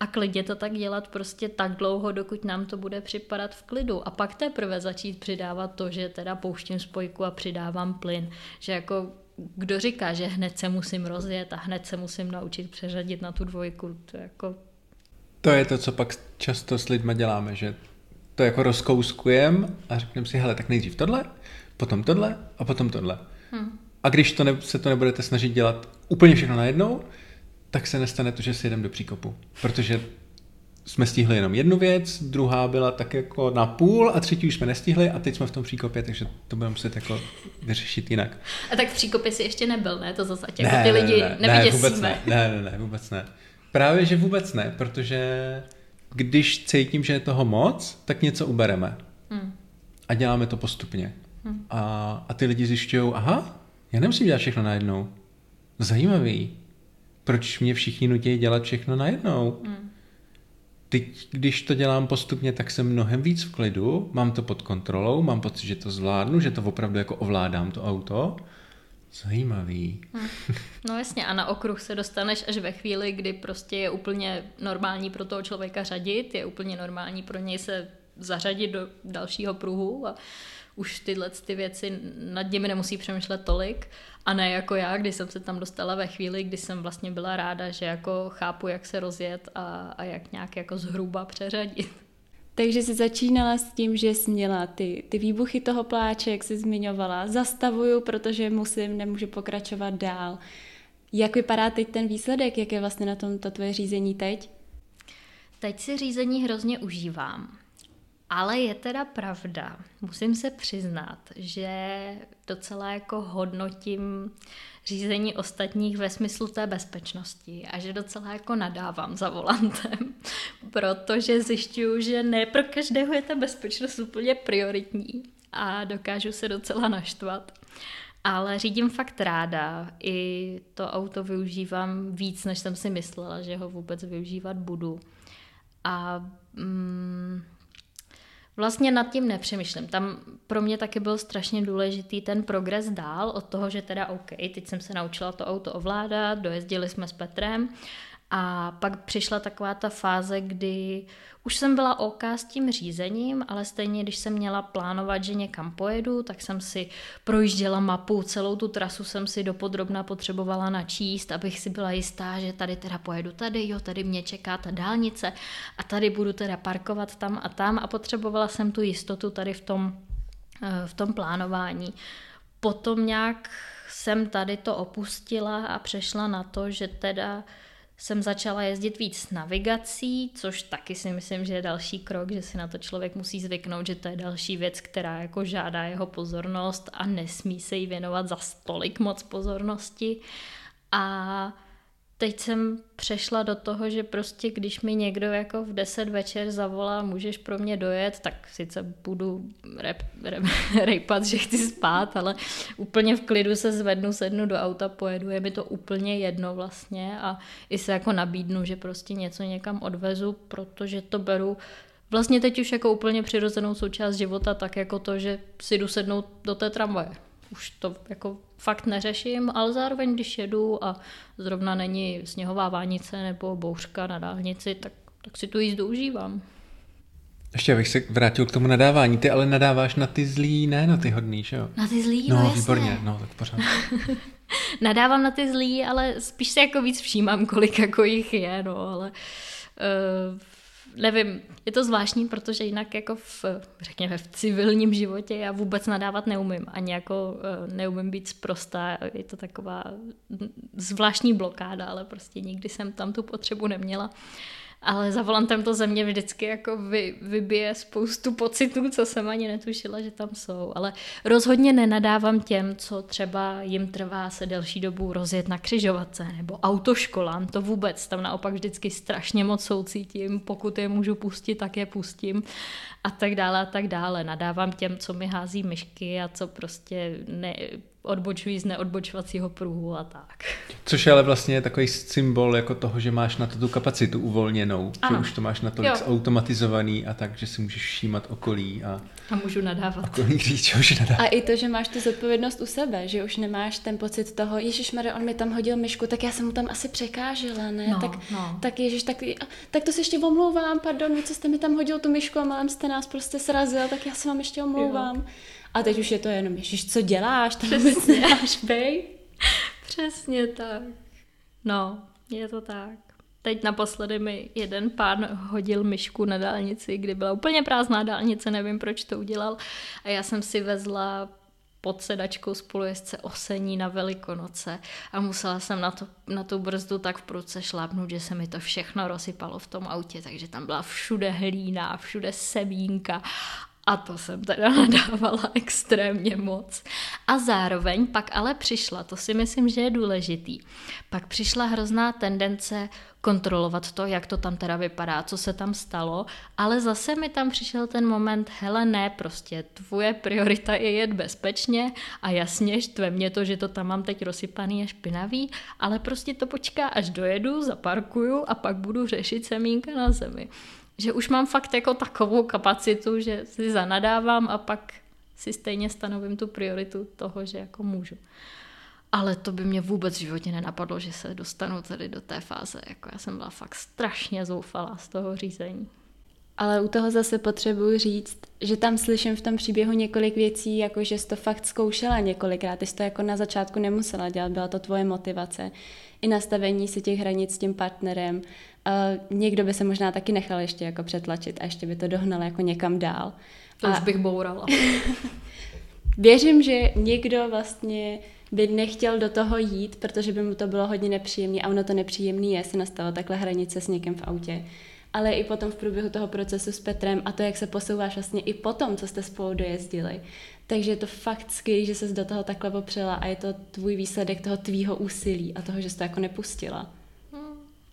a klidně to tak dělat prostě tak dlouho, dokud nám to bude připadat v klidu. A pak teprve začít přidávat to, že teda pouštím spojku a přidávám plyn. Že jako kdo říká, že hned se musím rozjet a hned se musím naučit přeřadit na tu dvojku, to jako To je to, co pak často s lidma děláme, že to jako rozkouskujeme a řekneme si, hele, tak nejdřív tohle, potom tohle a potom tohle. Hmm. A když to ne, se to nebudete snažit dělat úplně všechno najednou, tak se nestane to, že si jdem do příkopu. Protože jsme stihli jenom jednu věc, druhá byla tak jako na půl a třetí už jsme nestihli a teď jsme v tom příkopě, takže to budeme muset jako vyřešit jinak. A tak v příkopě si ještě nebyl, ne? To zase jako ne, ty lidi ne, ne, ne, vůbec ne, ne, ne, ne, vůbec ne. Právě, že vůbec ne, protože když cítím, že je toho moc, tak něco ubereme. Hmm. A děláme to postupně. Hmm. A, a ty lidi zjišťují, aha, já nemusím dělat všechno najednou. Zajímavý. Proč mě všichni nutí dělat všechno najednou? Hmm. Teď, když to dělám postupně, tak jsem mnohem víc v klidu, mám to pod kontrolou, mám pocit, že to zvládnu, že to opravdu jako ovládám to auto. Zajímavý. Hmm. No jasně, a na okruh se dostaneš až ve chvíli, kdy prostě je úplně normální pro toho člověka řadit, je úplně normální pro něj se zařadit do dalšího pruhu a už tyhle ty věci nad nimi nemusí přemýšlet tolik a ne jako já, když jsem se tam dostala ve chvíli, kdy jsem vlastně byla ráda, že jako chápu, jak se rozjet a, a jak nějak jako zhruba přeřadit. Takže jsi začínala s tím, že jsi měla ty, ty výbuchy toho pláče, jak jsi zmiňovala. Zastavuju, protože musím, nemůžu pokračovat dál. Jak vypadá teď ten výsledek? Jak je vlastně na tom to tvoje řízení teď? Teď si řízení hrozně užívám. Ale je teda pravda, musím se přiznat, že docela jako hodnotím řízení ostatních ve smyslu té bezpečnosti a že docela jako nadávám za volantem, protože zjišťuju, že ne pro každého je ta bezpečnost úplně prioritní a dokážu se docela naštvat. Ale řídím fakt ráda. I to auto využívám víc, než jsem si myslela, že ho vůbec využívat budu. A mm, Vlastně nad tím nepřemýšlím. Tam pro mě taky byl strašně důležitý ten progres dál od toho, že teda OK, teď jsem se naučila to auto ovládat, dojezdili jsme s Petrem a pak přišla taková ta fáze, kdy už jsem byla OK s tím řízením, ale stejně, když jsem měla plánovat, že někam pojedu, tak jsem si projížděla mapu, celou tu trasu jsem si dopodrobna potřebovala načíst, abych si byla jistá, že tady teda pojedu tady, jo, tady mě čeká ta dálnice a tady budu teda parkovat tam a tam a potřebovala jsem tu jistotu tady v tom, eh, v tom plánování. Potom nějak jsem tady to opustila a přešla na to, že teda jsem začala jezdit víc s navigací, což taky si myslím, že je další krok, že si na to člověk musí zvyknout, že to je další věc, která jako žádá jeho pozornost a nesmí se jí věnovat za stolik moc pozornosti. A teď jsem přešla do toho, že prostě když mi někdo jako v 10 večer zavolá, můžeš pro mě dojet, tak sice budu rep, rep, rejpat, že chci spát, ale úplně v klidu se zvednu, sednu do auta, pojedu, je mi to úplně jedno vlastně a i se jako nabídnu, že prostě něco někam odvezu, protože to beru vlastně teď už jako úplně přirozenou součást života, tak jako to, že si jdu sednout do té tramvaje. Už to jako fakt neřeším, ale zároveň, když jedu a zrovna není sněhová vánice nebo bouřka na dálnici, tak, tak si tu jízdu užívám. Ještě abych se vrátil k tomu nadávání. Ty ale nadáváš na ty zlý, ne na ty hodný, že jo? Na ty zlý, no, no výborně, no tak pořád. Nadávám na ty zlý, ale spíš se jako víc všímám, kolik jako jich je, no, ale uh, nevím, je to zvláštní, protože jinak jako v, řekněme, v civilním životě já vůbec nadávat neumím. Ani jako eh, neumím být zprostá, je to taková zvláštní blokáda, ale prostě nikdy jsem tam tu potřebu neměla ale za volantem to ze mě vždycky jako vy, vybije spoustu pocitů, co jsem ani netušila, že tam jsou. Ale rozhodně nenadávám těm, co třeba jim trvá se delší dobu rozjet na křižovatce nebo autoškolám, to vůbec. Tam naopak vždycky strašně moc soucítím, pokud je můžu pustit, tak je pustím a tak dále a tak dále. Nadávám těm, co mi hází myšky a co prostě ne, odbočují z neodbočovacího pruhu a tak. Což je ale vlastně takový symbol jako toho, že máš na to tu kapacitu uvolněnou, ano. že už to máš na to automatizovaný a tak, že si můžeš všímat okolí a, a můžu nadávat. Okolí říct, že nadávat. A i to, že máš tu zodpovědnost u sebe, že už nemáš ten pocit toho, Ježíš on mi tam hodil myšku, tak já jsem mu tam asi překážela, ne? No, tak, no. tak Ježíš, tak, tak to se ještě omlouvám, pardon, co jste mi tam hodil tu myšku a malem jste nás prostě srazil, tak já se vám ještě omlouvám. Jo. A teď už je to jenom, ježiš, co děláš, tam vůbec nemáš bej. Přesně tak. No, je to tak. Teď naposledy mi jeden pán hodil myšku na dálnici, kdy byla úplně prázdná dálnice, nevím, proč to udělal. A já jsem si vezla pod sedačkou spolujezdce osení na Velikonoce a musela jsem na, to, na tu brzdu tak v prudce šlápnout, že se mi to všechno rozsypalo v tom autě, takže tam byla všude hlína, všude sebínka a to jsem teda nadávala extrémně moc. A zároveň pak ale přišla, to si myslím, že je důležitý, pak přišla hrozná tendence kontrolovat to, jak to tam teda vypadá, co se tam stalo, ale zase mi tam přišel ten moment, hele ne, prostě tvoje priorita je jet bezpečně a jasně štve mě to, že to tam mám teď rozsypaný a špinavý, ale prostě to počká, až dojedu, zaparkuju a pak budu řešit semínka na zemi že už mám fakt jako takovou kapacitu, že si zanadávám a pak si stejně stanovím tu prioritu toho, že jako můžu. Ale to by mě vůbec v životě nenapadlo, že se dostanu tady do té fáze. Jako já jsem byla fakt strašně zoufalá z toho řízení. Ale u toho zase potřebuji říct, že tam slyším v tom příběhu několik věcí, jako že jsi to fakt zkoušela několikrát, ty jsi to jako na začátku nemusela dělat, byla to tvoje motivace. I nastavení si těch hranic s tím partnerem, Uh, někdo by se možná taky nechal ještě jako přetlačit a ještě by to dohnal jako někam dál. To a... už bych bourala. Věřím, že někdo vlastně by nechtěl do toho jít, protože by mu to bylo hodně nepříjemné a ono to nepříjemné je si nastavit takhle hranice s někým v autě. Ale i potom v průběhu toho procesu s Petrem a to, jak se posouváš vlastně i potom, co jste spolu dojezdili. Takže je to fakt skvělé, že ses do toho takhle popřela a je to tvůj výsledek toho tvýho úsilí a toho, že jsi to jako nepustila.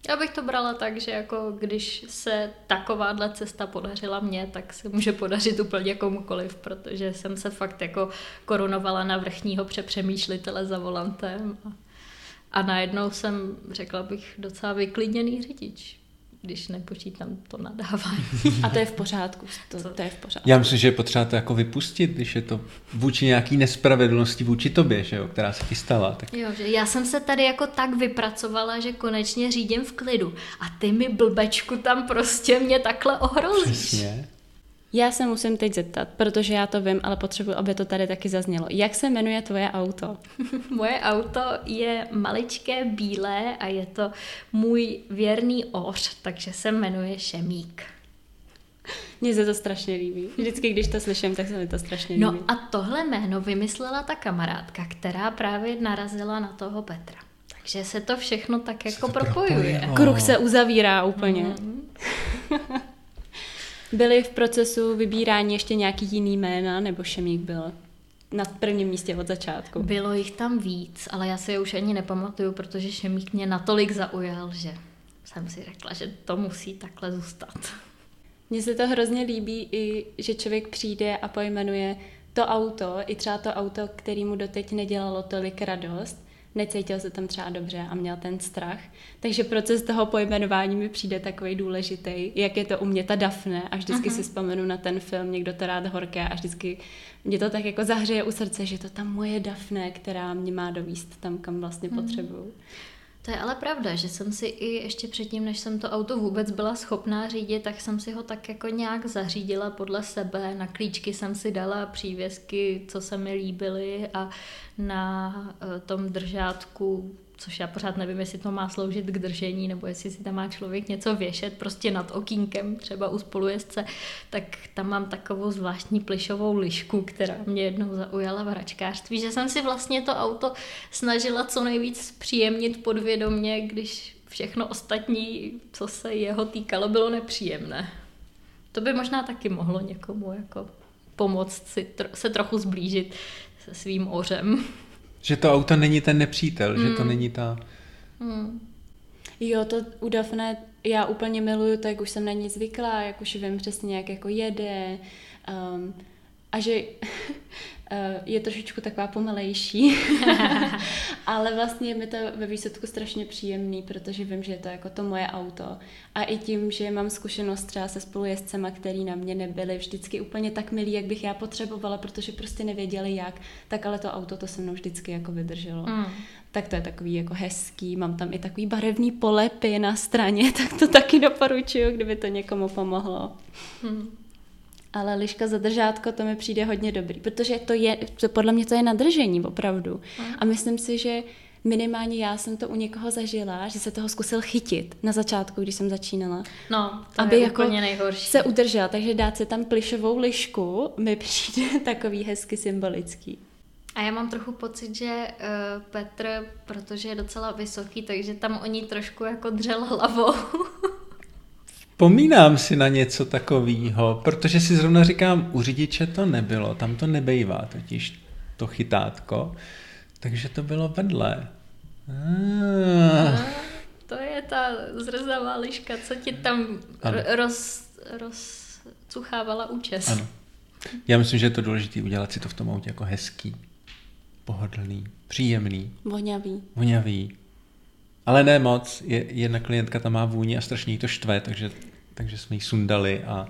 Já bych to brala tak, že jako když se takováhle cesta podařila mně, tak se může podařit úplně komukoliv, protože jsem se fakt jako korunovala na vrchního přepřemýšlitele za volantem a, a najednou jsem, řekla bych, docela vyklidněný řidič když nepočítám to nadávání. A to je v pořádku. To, to je v pořádku. Já myslím, že je potřeba to jako vypustit, když je to vůči nějaký nespravedlnosti vůči tobě, že jo, která se ti stala. Tak... Jo, že já jsem se tady jako tak vypracovala, že konečně řídím v klidu. A ty mi blbečku tam prostě mě takhle ohrozíš. Přesně. Já se musím teď zeptat, protože já to vím, ale potřebuji, aby to tady taky zaznělo. Jak se jmenuje tvoje auto? Moje auto je maličké bílé a je to můj věrný oř, takže se jmenuje Šemík. Mně se to strašně líbí. Vždycky, když to slyším, tak se mi to strašně no líbí. No a tohle jméno vymyslela ta kamarádka, která právě narazila na toho Petra. Takže se to všechno tak jako propojuje. Kruh se uzavírá úplně. Mm. Byly v procesu vybírání ještě nějaký jiný jména, nebo Šemík byl na prvním místě od začátku? Bylo jich tam víc, ale já si je už ani nepamatuju, protože Šemík mě natolik zaujal, že jsem si řekla, že to musí takhle zůstat. Mně se to hrozně líbí i, že člověk přijde a pojmenuje to auto, i třeba to auto, který mu doteď nedělalo tolik radost, necítil se tam třeba dobře a měl ten strach. Takže proces toho pojmenování mi přijde takový důležitý, jak je to u mě ta Dafne a vždycky uh-huh. si vzpomenu na ten film Někdo to rád horké a vždycky mě to tak jako zahřeje u srdce, že to tam moje Dafne, která mě má dovíst tam, kam vlastně uh-huh. potřebuju. To je ale pravda, že jsem si i ještě předtím, než jsem to auto vůbec byla schopná řídit, tak jsem si ho tak jako nějak zařídila podle sebe. Na klíčky jsem si dala přívěsky, co se mi líbily a na eh, tom držátku což já pořád nevím, jestli to má sloužit k držení, nebo jestli si tam má člověk něco věšet prostě nad okýnkem, třeba u spolujezdce, tak tam mám takovou zvláštní plišovou lišku, která mě jednou zaujala v hračkářství, že jsem si vlastně to auto snažila co nejvíc příjemnit podvědomě, když všechno ostatní, co se jeho týkalo, bylo nepříjemné. To by možná taky mohlo někomu jako pomoct si tro- se trochu zblížit se svým ořem. Že to auto není ten nepřítel, mm. že to hmm. není ta... Mm. Jo, to u Dafne já úplně miluju to, jak už jsem na ní zvyklá, jak už vím přesně, jak jako jede. Um, a že Eh, je trošičku taková pomalejší, ale vlastně je mi to ve výsledku strašně příjemný, protože vím, že je to jako to moje auto. A i tím, že mám zkušenost třeba se spolujezdcema, který na mě nebyli vždycky úplně tak milí, jak bych já potřebovala, protože prostě nevěděli jak, tak ale to auto to se mnou vždycky jako vydrželo. Mm. Tak to je takový jako hezký, mám tam i takový barevný polepy na straně, tak to taky doporučuju, kdyby to někomu pomohlo. Mm ale liška za držátko, to mi přijde hodně dobrý, protože to je, to podle mě to je nadržení opravdu. A myslím si, že minimálně já jsem to u někoho zažila, že se toho zkusil chytit na začátku, když jsem začínala. No, to aby je jako úplně nejhorší. se udržel, takže dát si tam plišovou lišku mi přijde takový hezky symbolický. A já mám trochu pocit, že uh, Petr, protože je docela vysoký, takže tam oni trošku jako dřel hlavou. Vzpomínám si na něco takového, protože si zrovna říkám, u řidiče to nebylo, tam to nebejvá totiž to chytátko, takže to bylo vedle. Ah. to je ta zrzavá liška, co ti tam roz, rozcuchávala účes. Ano. Já myslím, že je to důležité udělat si to v tom autě jako hezký, pohodlný, příjemný. Voňavý. Voňavý. Ale ne moc. Je, jedna klientka tam má vůni a strašně jí to štve, takže, takže jsme jí sundali a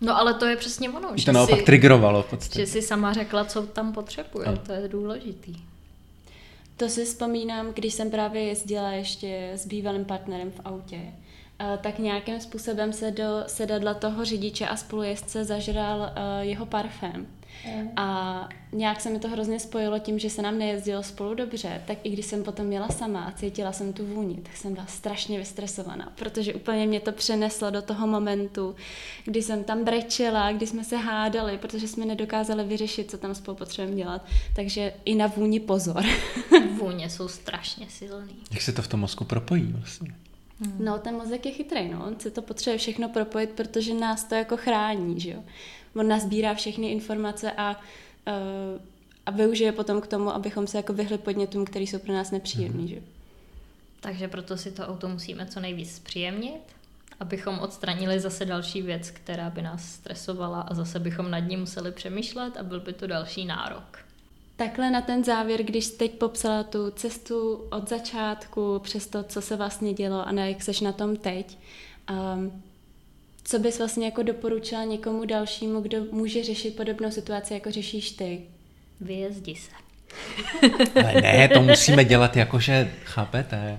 No ale to je přesně ono. Že to naopak si, triggerovalo v podstatě. Že si sama řekla, co tam potřebuje, ano. to je důležitý. To si vzpomínám, když jsem právě jezdila ještě s bývalým partnerem v autě, tak nějakým způsobem se do sedadla toho řidiče a spolujezdce zažral jeho parfém. A nějak se mi to hrozně spojilo tím, že se nám nejezdilo spolu dobře, tak i když jsem potom jela sama a cítila jsem tu vůni, tak jsem byla strašně vystresovaná, protože úplně mě to přeneslo do toho momentu, kdy jsem tam brečela, kdy jsme se hádali, protože jsme nedokázali vyřešit, co tam spolu potřebujeme dělat. Takže i na vůni pozor. Vůně jsou strašně silný. Jak se to v tom mozku propojí vlastně? Hmm. No, ten mozek je chytrý, no. On se to potřebuje všechno propojit, protože nás to jako chrání, že jo on nazbírá všechny informace a, uh, a využije potom k tomu, abychom se jako vyhli podnětům, které jsou pro nás nepříjemný. Mm. Že? Takže proto si to auto musíme co nejvíc zpříjemnit, abychom odstranili zase další věc, která by nás stresovala a zase bychom nad ní museli přemýšlet a byl by to další nárok. Takhle na ten závěr, když teď popsala tu cestu od začátku přes to, co se vlastně dělo a na jak seš na tom teď, um, co bys vlastně jako doporučila někomu dalšímu, kdo může řešit podobnou situaci, jako řešíš ty? Vyjezdi se. Ale ne, to musíme dělat jakože, chápete?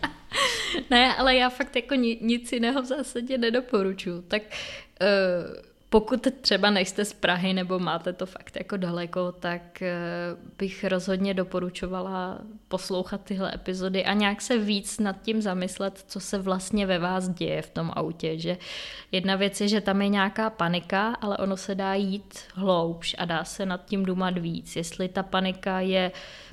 ne, ale já fakt jako nic jiného v zásadě nedoporučuji. Tak uh, pokud třeba nejste z Prahy nebo máte to fakt jako daleko, tak eh, bych rozhodně doporučovala poslouchat tyhle epizody a nějak se víc nad tím zamyslet, co se vlastně ve vás děje v tom autě. Že jedna věc je, že tam je nějaká panika, ale ono se dá jít hloubš a dá se nad tím dumat víc. Jestli ta panika je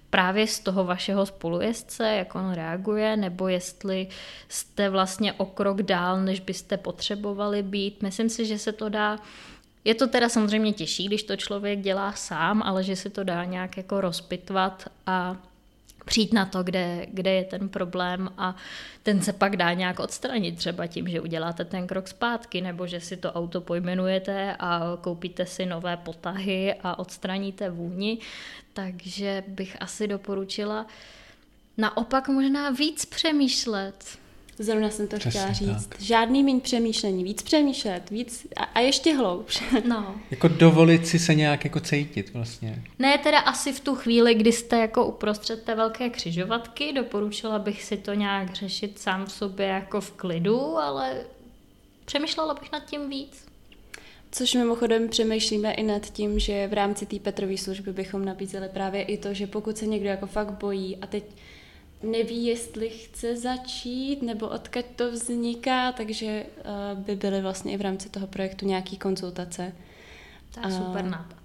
právě z toho vašeho spolujezdce, jak on reaguje, nebo jestli jste vlastně o krok dál, než byste potřebovali být. Myslím si, že se to dá je to teda samozřejmě těžší, když to člověk dělá sám, ale že se to dá nějak jako rozpitvat a přijít na to, kde, kde je ten problém a ten se pak dá nějak odstranit, třeba tím, že uděláte ten krok zpátky, nebo že si to auto pojmenujete a koupíte si nové potahy a odstraníte vůni. Takže bych asi doporučila naopak možná víc přemýšlet Zrovna jsem to Přesně chtěla říct. Tak. Žádný méně přemýšlení, víc přemýšlet, víc a, a ještě hloubš. No. jako dovolit si se nějak jako cítit vlastně. Ne, teda asi v tu chvíli, kdy jste jako uprostřed té velké křižovatky, doporučila bych si to nějak řešit sám v sobě jako v klidu, ale přemýšlela bych nad tím víc. Což mimochodem přemýšlíme i nad tím, že v rámci té Petrové služby bychom nabízeli právě i to, že pokud se někdo jako fakt bojí a teď neví, jestli chce začít nebo odkud to vzniká, takže uh, by byly vlastně i v rámci toho projektu nějaký konzultace. To je super nápad.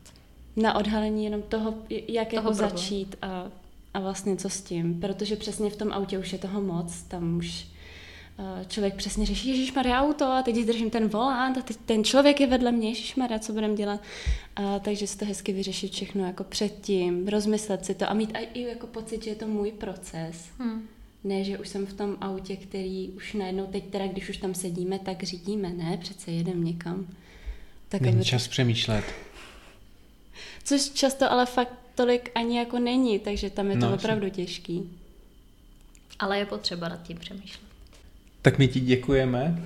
Na odhalení jenom toho, jak toho jako začít a, a vlastně co s tím, protože přesně v tom autě už je toho moc, tam už Eh, člověk přesně řeší, Ježíš Maria auto a teď držím ten volant a teď ten člověk je vedle mě, Ježíš Maria, co budeme dělat. A, takže si to hezky vyřešit všechno jako předtím, rozmyslet si to a mít i jako pocit, že je to můj proces. Hmm. Ne, že už jsem v tom autě, který už najednou teď teda, když už tam sedíme, tak řídíme. Ne, přece jedem někam. Tak Není aby... čas přemýšlet. Což často ale fakt tolik ani jako není, takže tam je to no, opravdu těžký. Ale je potřeba nad tím přemýšlet. Tak my ti děkujeme.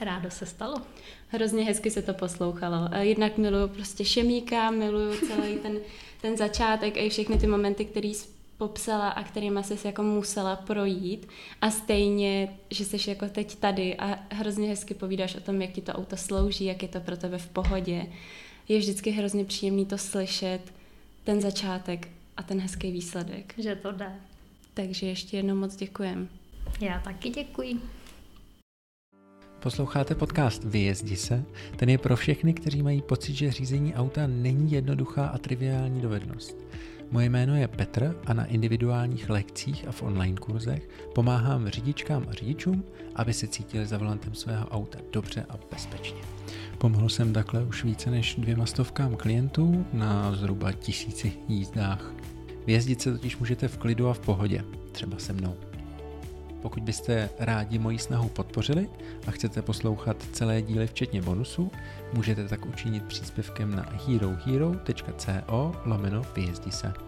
Rádo se stalo. Hrozně hezky se to poslouchalo. Jednak miluju prostě Šemíka, miluju celý ten, ten začátek a i všechny ty momenty, které jsi popsala a kterými jsi jako musela projít. A stejně, že jsi jako teď tady a hrozně hezky povídáš o tom, jak ti to auto slouží, jak je to pro tebe v pohodě. Je vždycky hrozně příjemný to slyšet, ten začátek a ten hezký výsledek. Že to jde. Takže ještě jednou moc děkujem. Já taky děkuji. Posloucháte podcast Vyjezdi se? Ten je pro všechny, kteří mají pocit, že řízení auta není jednoduchá a triviální dovednost. Moje jméno je Petr a na individuálních lekcích a v online kurzech pomáhám řidičkám a řidičům, aby se cítili za volantem svého auta dobře a bezpečně. Pomohl jsem takhle už více než dvěma stovkám klientů na zhruba tisíci jízdách. Vyjezdit se totiž můžete v klidu a v pohodě, třeba se mnou. Pokud byste rádi moji snahu podpořili a chcete poslouchat celé díly včetně bonusů, můžete tak učinit příspěvkem na herohero.co lomeno vyjezdi se.